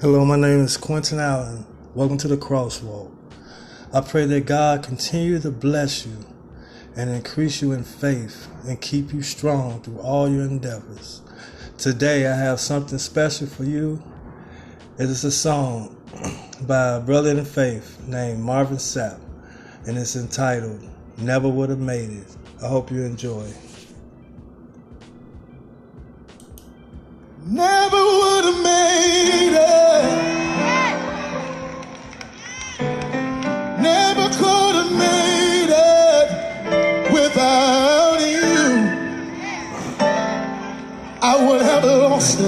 Hello, my name is Quentin Allen. Welcome to the Crosswalk. I pray that God continue to bless you and increase you in faith and keep you strong through all your endeavors. Today, I have something special for you. It is a song by a brother in faith named Marvin Sapp, and it's entitled Never Would Have Made It. I hope you enjoy. Never!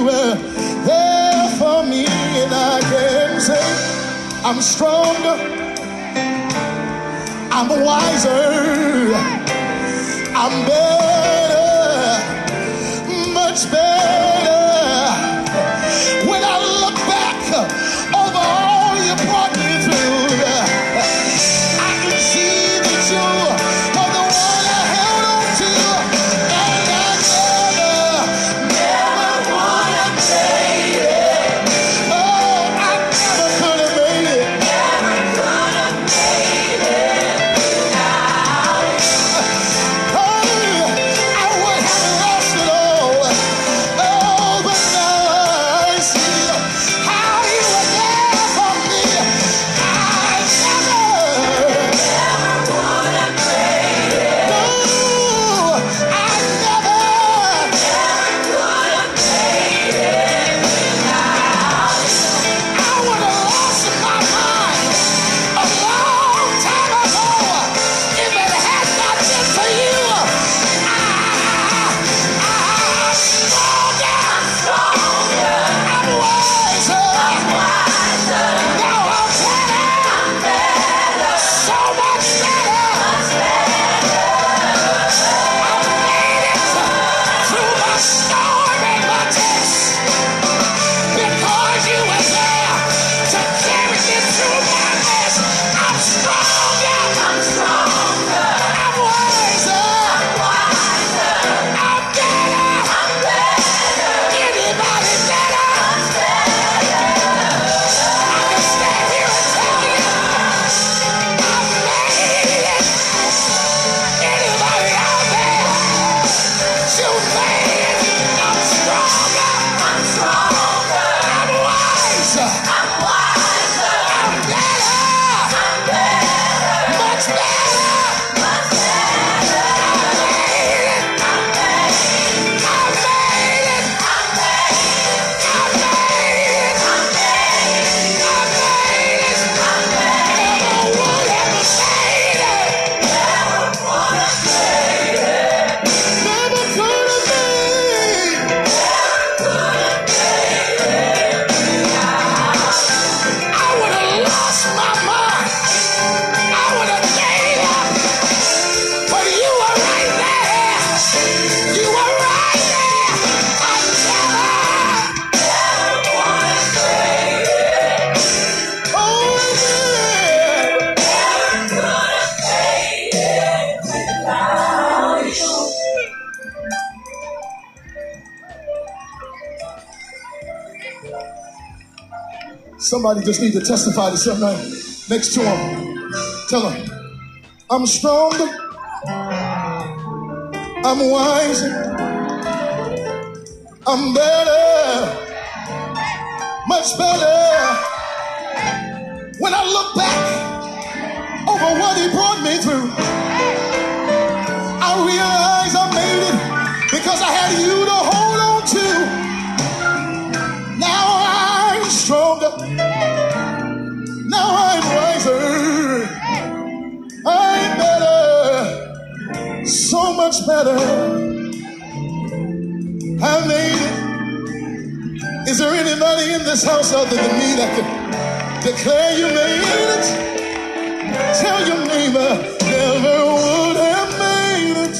you were there for me, and I can say I'm stronger, I'm wiser, I'm better, much better. Somebody just need to testify to somebody next to him. Tell him, I'm stronger, I'm wiser, I'm better, much better. When I look back over what he brought me through. better. I made it. Is there anybody in this house other than me that can declare you made it? Tell your neighbor, never would have made it.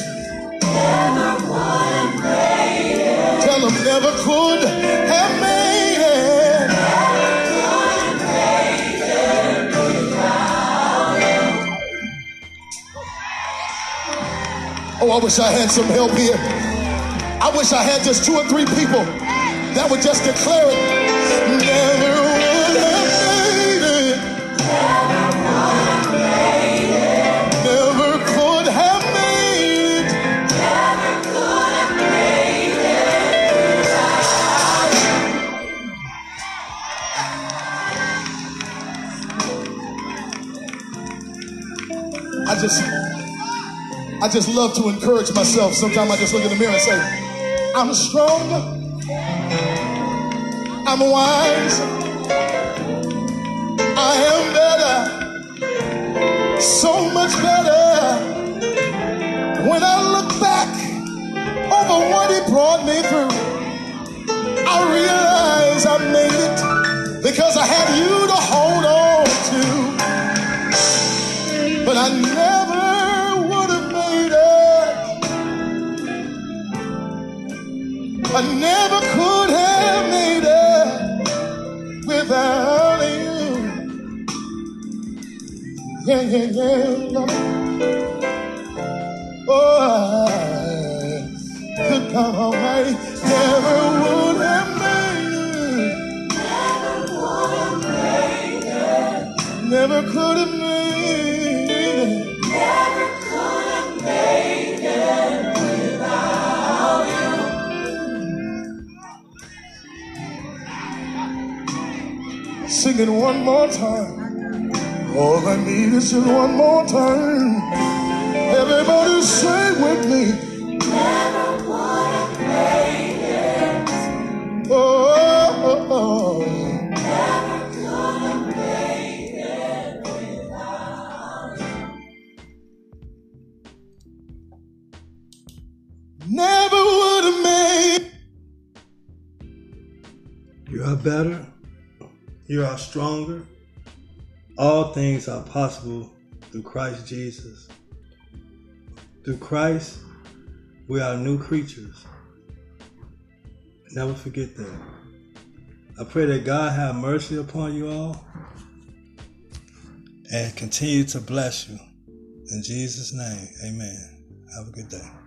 Never would have made it. Tell them never could have made it. Oh, I wish I had some help here. I wish I had just two or three people that would just declare it. Never would have made it. Never could have made it. I just, I just love to encourage myself. Sometimes I just look in the mirror and say, I'm strong. I'm wise. I am better. So much better. When I look back over what he brought me through, I realize I made it because I had you to hold Oh, I could Almighty never would have never could have made it. Never could have made it. Without you. Sing it one more time. All I need is just one more time. Everybody say with me. Never would have made it. Oh, oh, oh. Never would have made. You are better. You are stronger. All things are possible through Christ Jesus. Through Christ, we are new creatures. Never forget that. I pray that God have mercy upon you all and continue to bless you. In Jesus' name, amen. Have a good day.